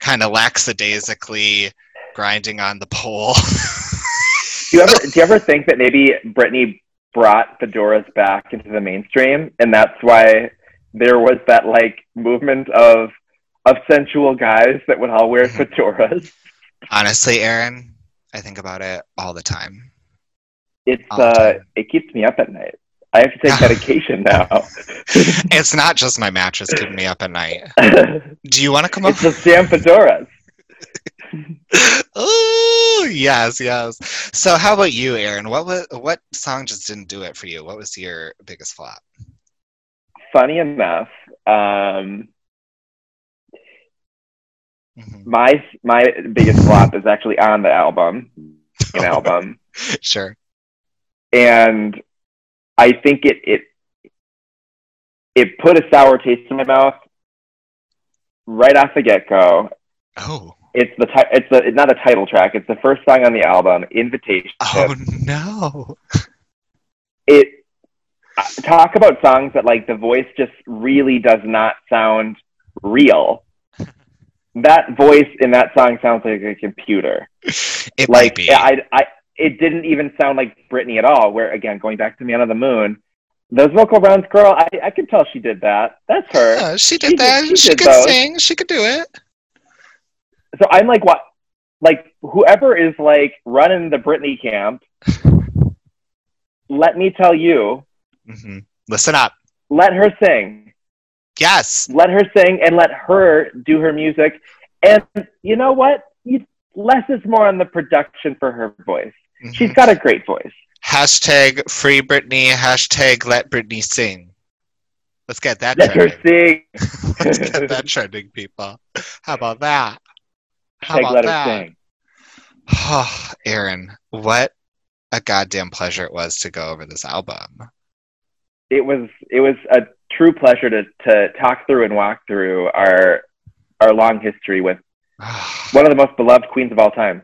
Kind of lackadaisically grinding on the pole. <laughs> Do you ever do you ever think that maybe Britney brought fedoras back into the mainstream, and that's why there was that like movement of of sensual guys that would all wear Mhm. fedoras? Honestly, Aaron, I think about it all the time. It's All uh, time. it keeps me up at night. I have to take <laughs> medication now. It's not just my mattress keeping me up at night. <laughs> Do you want to come up? it's over? the damn fedoras. Oh yes, yes. So, how about you, Aaron? What was what song just didn't do it for you? What was your biggest flop? Funny enough, um, Mhm. my my biggest flop is actually on the album, an <laughs> album. Sure. and I think it it it put a sour taste in my mouth right off the get go. Oh. It's the ti- it's the it's not a title track. It's the first song on the album, "Invitation." Oh no. It uh, talk about songs that like the voice just really does not sound real. That voice in that song sounds like a computer. It might like be. I, I, it didn't even sound like Britney at all. Where again, going back to "Man on the Moon," those vocal rounds, girl, I, I could tell she did that. That's her. Yeah, she did she did- that. she She, did could those. sing. She could do it. So I'm like, what? Like whoever is like running the Britney camp, let me tell you, hmm Listen up. let her sing, Yes. let her sing, and let her do her music. And you know what? You, less is more on the production for her voice. She's Mhm. got a great voice. Hashtag free Britney. Hashtag let Britney sing. Let's get that Let her trending. sing. <laughs> Let's get that trending, people. How about that? How Hashtag about that? sing. Oh, Aaron, what a goddamn pleasure it was to go over this album. it was it was a true pleasure to to talk through and walk through our our long history with <sighs> one of the most beloved queens of all time.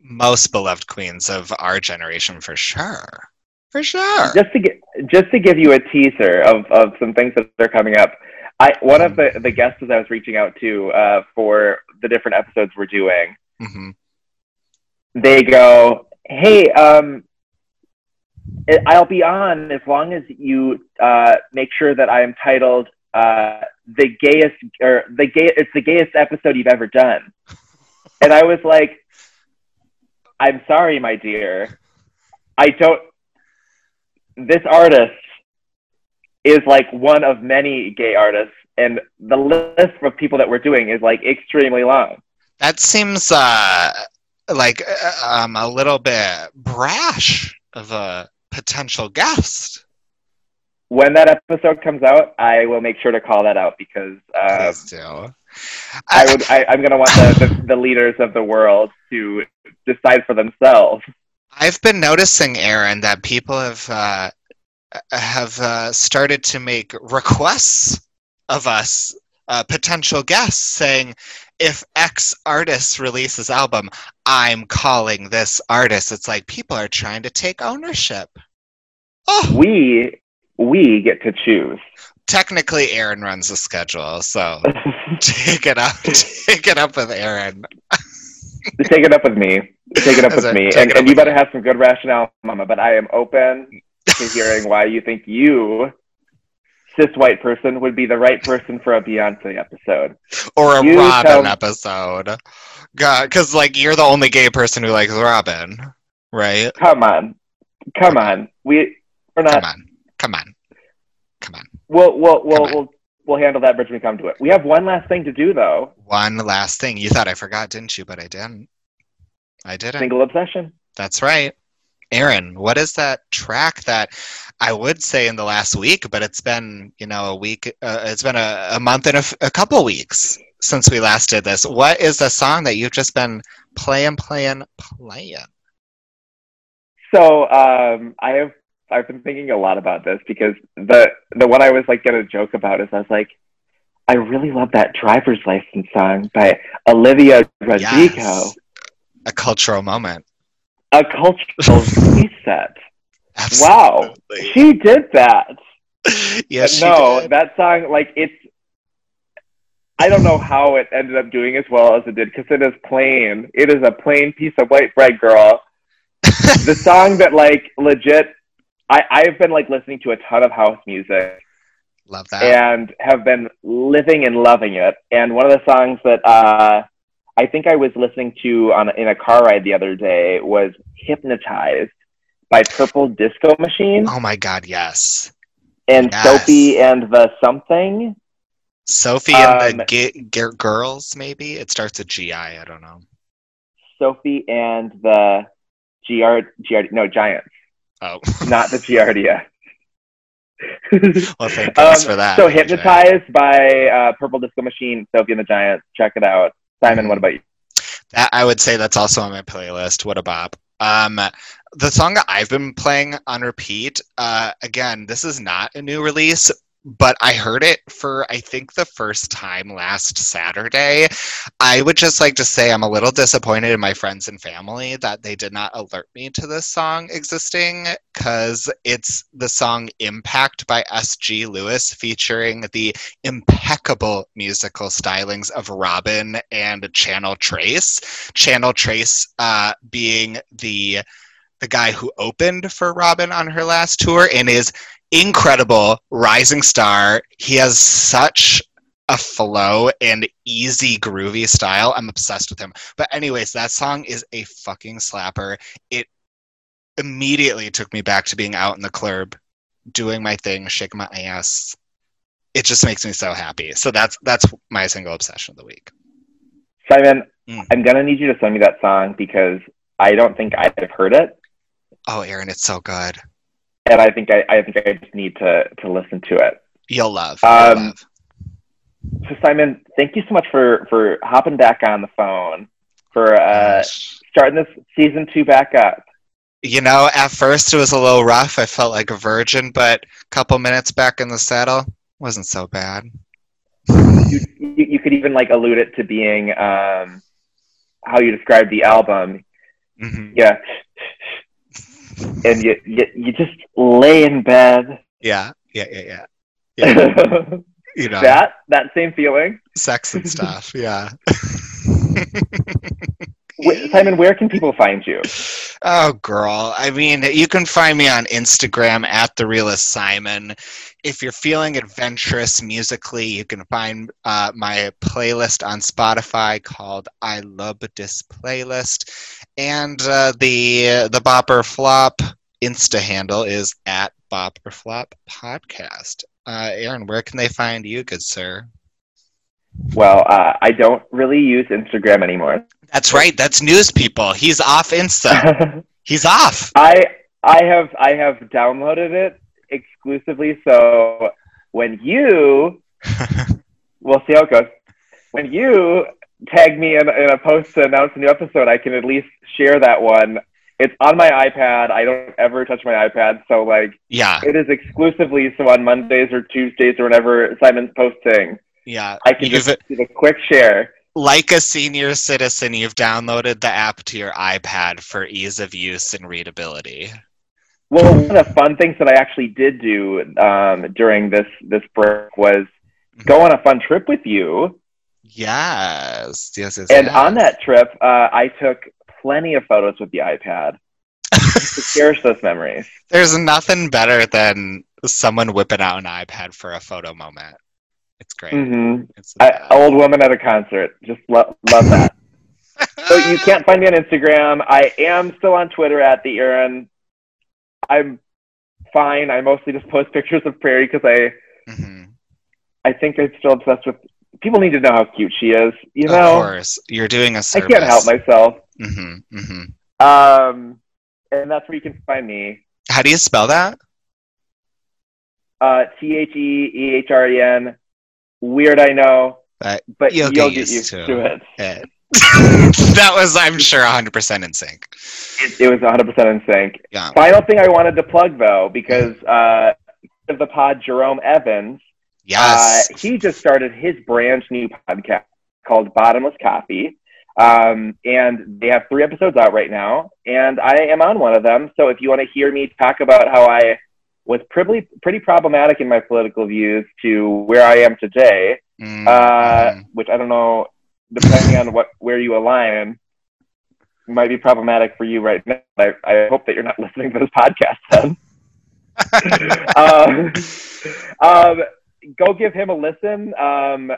Most beloved queens of our generation, for sure. For sure. Just to get just to give you a teaser of of some things that are coming up. I one of the the guests I was reaching out to uh, for the different episodes we're doing. hmm They go, "Hey, um, I'll be on as long as you uh, make sure that I am titled uh, the gayest or the gay. It's the gayest episode you've ever done." <laughs> And I was like, "I'm sorry, my dear. I don't. This artist is like one of many gay artists, and the list of people that we're doing is like extremely long." That seems uh, like uh, um, a little bit brash of a potential guest. when that episode comes out, I will make sure to call that out because uh, Please do. I would. I, I'm going to want the, the, the leaders of the world to decide for themselves. I've been noticing, Aaron, that people have uh, have uh, started to make requests of us, uh, potential guests, saying, "If X artist releases album, I'm calling this artist." It's like people are trying to take ownership. Oh, We we get to choose. technically, Aaron runs the schedule, so <laughs> take it up, take it up with Aaron. Take it up with me. Take it up That's with it. me, and, and you better me. have some good rationale, Mama. But I am open to hearing why you think you, cis white person, would be the right person for a Beyonce episode. or a You Robyn tell- episode. God, because like you're the only gay person who likes Robyn, right? Come on, come on. We we're not. Come on, come on, come on. We'll we'll we'll we'll we'll handle that bridge when we come to it. We have one last thing to do though. One last thing. You thought I forgot, didn't you? But I didn't. I didn't. Single obsession. That's right. Aaron, what is that track that I would say in the last week, but it's been, you know, a week, uh, it's been a, a month and a, f- a couple weeks since we last did this. What is the song that you've just been playing, playing, playing? So um, I have I've been thinking a lot about this because the the one I was like gonna joke about is I was like, I really love that driver's license song by Olivia Rodrigo. Yes. A cultural moment. A cultural <laughs> reset. Wow, she did that. yes, she no, that song like it's. I don't know how it ended up doing as well as it did because it is plain. It is a plain piece of white bread, girl. <laughs> the song that like legit. I I've been like listening to a ton of house music Love that. and have been living and loving it. And one of the songs that uh, I think I was listening to on in a car ride the other day was "Hypnotized" by Purple Disco Machine oh my God, yes. and yes. Sophie and the something. Sophie and the Um, gi- gi- girls, maybe? It starts with GI, I don't know. Sophie and the Giard, Giard no Giants, Oh, <laughs> not the Giardia. well, thank goodness Um, for that. So hypnotized by uh, Purple Disco Machine, Sophie and the Giants. Check it out. Simon, what about you? That I would say that's also on my playlist. What a bop. Um, the song that I've been playing on repeat, uh, again, this is not a new release, but I heard it for I think the first time last Saturday. I would just like to say I'm a little disappointed in my friends and family that they did not alert me to this song existing because it's the song Impact by S.G. Lewis featuring the impeccable musical stylings of Robyn and Channel Tres. Channel Tres uh, being the the guy who opened for Robyn on her last tour and is incredible rising star. He has such a flow and easy groovy style. I'm obsessed with him. But anyways, that song is a fucking slapper. It immediately took me back to being out in the club, doing my thing, shaking my ass. It just makes me so happy. So that's that's my single obsession of the week. Simon, Mm. I'm gonna need you to send me that song because I don't think I've heard it, Oh, Aaron, it's so good. And I think I, I think I just need to to listen to it. You'll love. You'll Um, love. So Simon, thank you so much for for hopping back on the phone for uh, Gosh. starting this season two back up. You know, at first it was a little rough. I felt like a virgin, but a couple minutes back in the saddle wasn't so bad. You, you, you could even like allude it to being um, how you described the album. hmm Yeah, and you, you you just lay in bed. Yeah, yeah, yeah, yeah. <laughs> yeah. that You know, that that same feeling. sex and stuff. <laughs> Yeah. Simon, where can people find you? Oh, girl. I mean, you can find me on Instagram at the realist Simon. If you're feeling adventurous musically, you can find uh, my playlist on Spotify called "I Love This Playlist," and uh, the the Bop or Flop Insta handle is at Bop or Flop Podcast. Uh, Aaron, where can they find you, good sir? Well, uh, I don't really use Instagram anymore. That's right. That's news people. He's off Insta. <laughs> He's off. I I have I have downloaded it exclusively so when you <laughs> we'll see how it goes. When you tag me in, in a post to announce a new episode, I can at least share that one. It's on my iPad. I don't ever touch my iPad, so like yeah, it is exclusively so on Mondays or Tuesdays or whenever Simon's posting, yeah. I can just do a quick share. like a senior citizen, you've downloaded the app to your iPad for ease of use and readability. Well, one of the fun things that I actually did do um, during this this break was go on a fun trip with you. Yes, yes, yes. And yes. on that trip, uh, I took plenty of photos with the iPad to <laughs> cherish those memories. there's nothing better than someone whipping out an iPad for a photo moment. It's great. hmm It's I, old woman at a concert. Just lo- love that. <laughs> so you can't find me on Instagram. I am still on Twitter at the Aaron. I'm fine. I mostly just post pictures of Prairie because I Mhm. I think I'm still obsessed with. People need to know how cute she is. You know, Of course, you're doing a I service. can't help myself. hmm hmm Um, and that's where you can find me. How do you spell that? Uh, T H E E H R E N. Weird, I know, Uh, but You'll you'll, get get used to to it. eh. That was, I'm sure, 100% in sync. It, it was 100% in sync. Yeah. Final thing I wanted to plug though, because uh, of the pod, Jerome Evans, Yes. uh, he just started his brand new podcast called Bottomless Coffee. Um, and they have three episodes out right now, and I am on one of them. So if you want to hear me talk about how I was pretty pretty problematic in my political views to where I am today, Mm, uh, mm. which I don't know, depending on what where you align, might be problematic for you right now. I, I hope that you're not <laughs> listening to this podcast then. um, <laughs> um, go give him a listen. Um,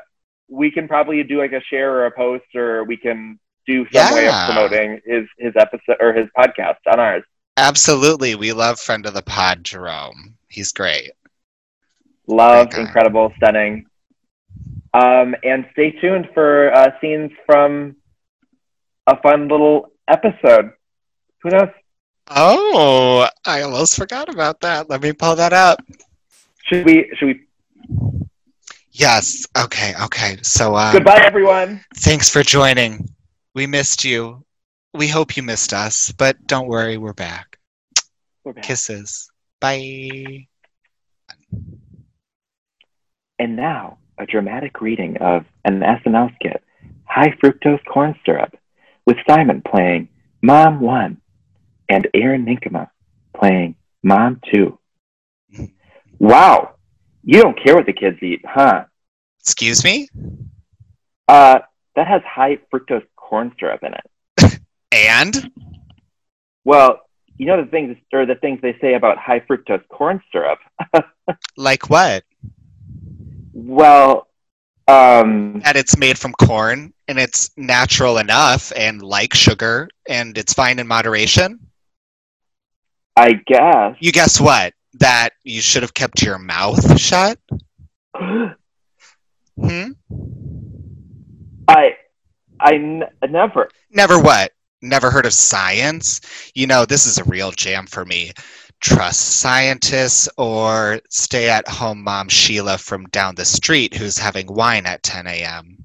we can probably do like a share or a post, or we can do some way of promoting his his episode or his podcast on ours. Absolutely. We love friend of the pod, Jerome. He's great. Love, incredible, stunning. Um, and stay tuned for uh, scenes from a fun little episode. Who knows? Oh, I almost forgot about that. Let me pull that up. Should we? Should we? Yes. Okay. Okay. So, um, Goodbye, everyone. thanks for joining. We missed you. We hope you missed us, but don't worry, we're back. We're back. Kisses. Bye. And now, a dramatic reading of an SNL skit, High Fructose Corn Syrup, with Simon playing Mom 1 and Aaron Ninkema playing Mom 2. <laughs> Wow, you don't care what the kids eat, huh? Excuse me? Uh, that has high fructose corn syrup in it. <laughs> And? Well, you know the things or the things they say about high fructose corn syrup. <laughs> Like what? Well, um, That it's made from corn and it's natural enough and like sugar and it's fine in moderation? I guess. You guess what? That you should have kept your mouth shut? <gasps> Hmm? I, I n- never. Never what? Never heard of science? You know, this is a real jam for me. Trust scientists or stay at home mom Sheila from down the street who's having wine at 10 a.m.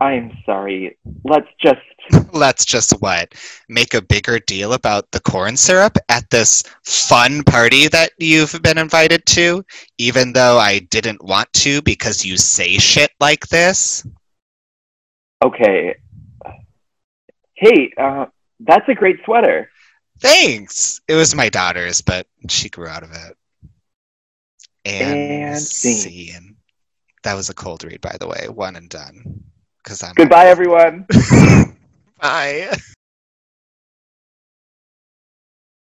I'm sorry. Let's just. <laughs> Let's just what? Make a bigger deal about the corn syrup at this fun party that you've been invited to, even though I didn't want to because you say shit like this? Okay. Hey, uh, that's a great sweater. Thanks. It was my daughter's, but she grew out of it. And, And scene. scene. That was a cold read, by the way. One and done. Because I'm Goodbye, everyone. <laughs> Bye.